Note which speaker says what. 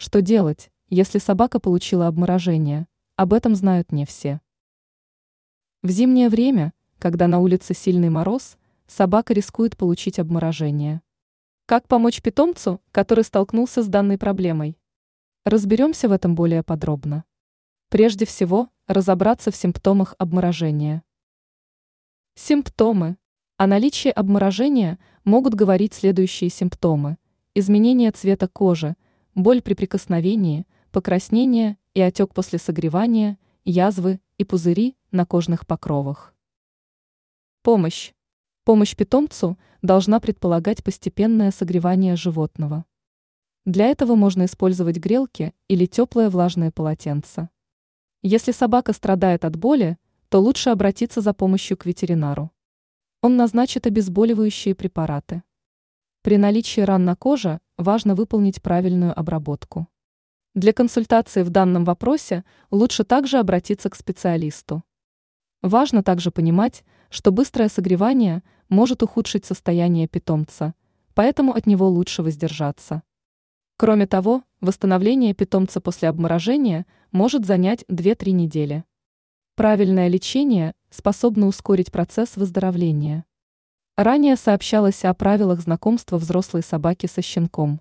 Speaker 1: Что делать, если собака получила обморожение? Об этом знают не все. В зимнее время, когда на улице сильный мороз, собака рискует получить обморожение. Как помочь питомцу, который столкнулся с данной проблемой? Разберемся в этом более подробно. Прежде всего, разобраться в симптомах обморожения. Симптомы. О наличии обморожения могут говорить следующие симптомы. Изменение цвета кожи – боль при прикосновении, покраснение и отек после согревания, язвы и пузыри на кожных покровах. Помощь. Помощь питомцу должна предполагать постепенное согревание животного. Для этого можно использовать грелки или теплое влажное полотенце. Если собака страдает от боли, то лучше обратиться за помощью к ветеринару. Он назначит обезболивающие препараты. При наличии ран на коже важно выполнить правильную обработку. Для консультации в данном вопросе лучше также обратиться к специалисту. Важно также понимать, что быстрое согревание может ухудшить состояние питомца, поэтому от него лучше воздержаться. Кроме того, восстановление питомца после обморожения может занять 2-3 недели. Правильное лечение способно ускорить процесс выздоровления. Ранее сообщалось о правилах знакомства взрослой собаки со щенком.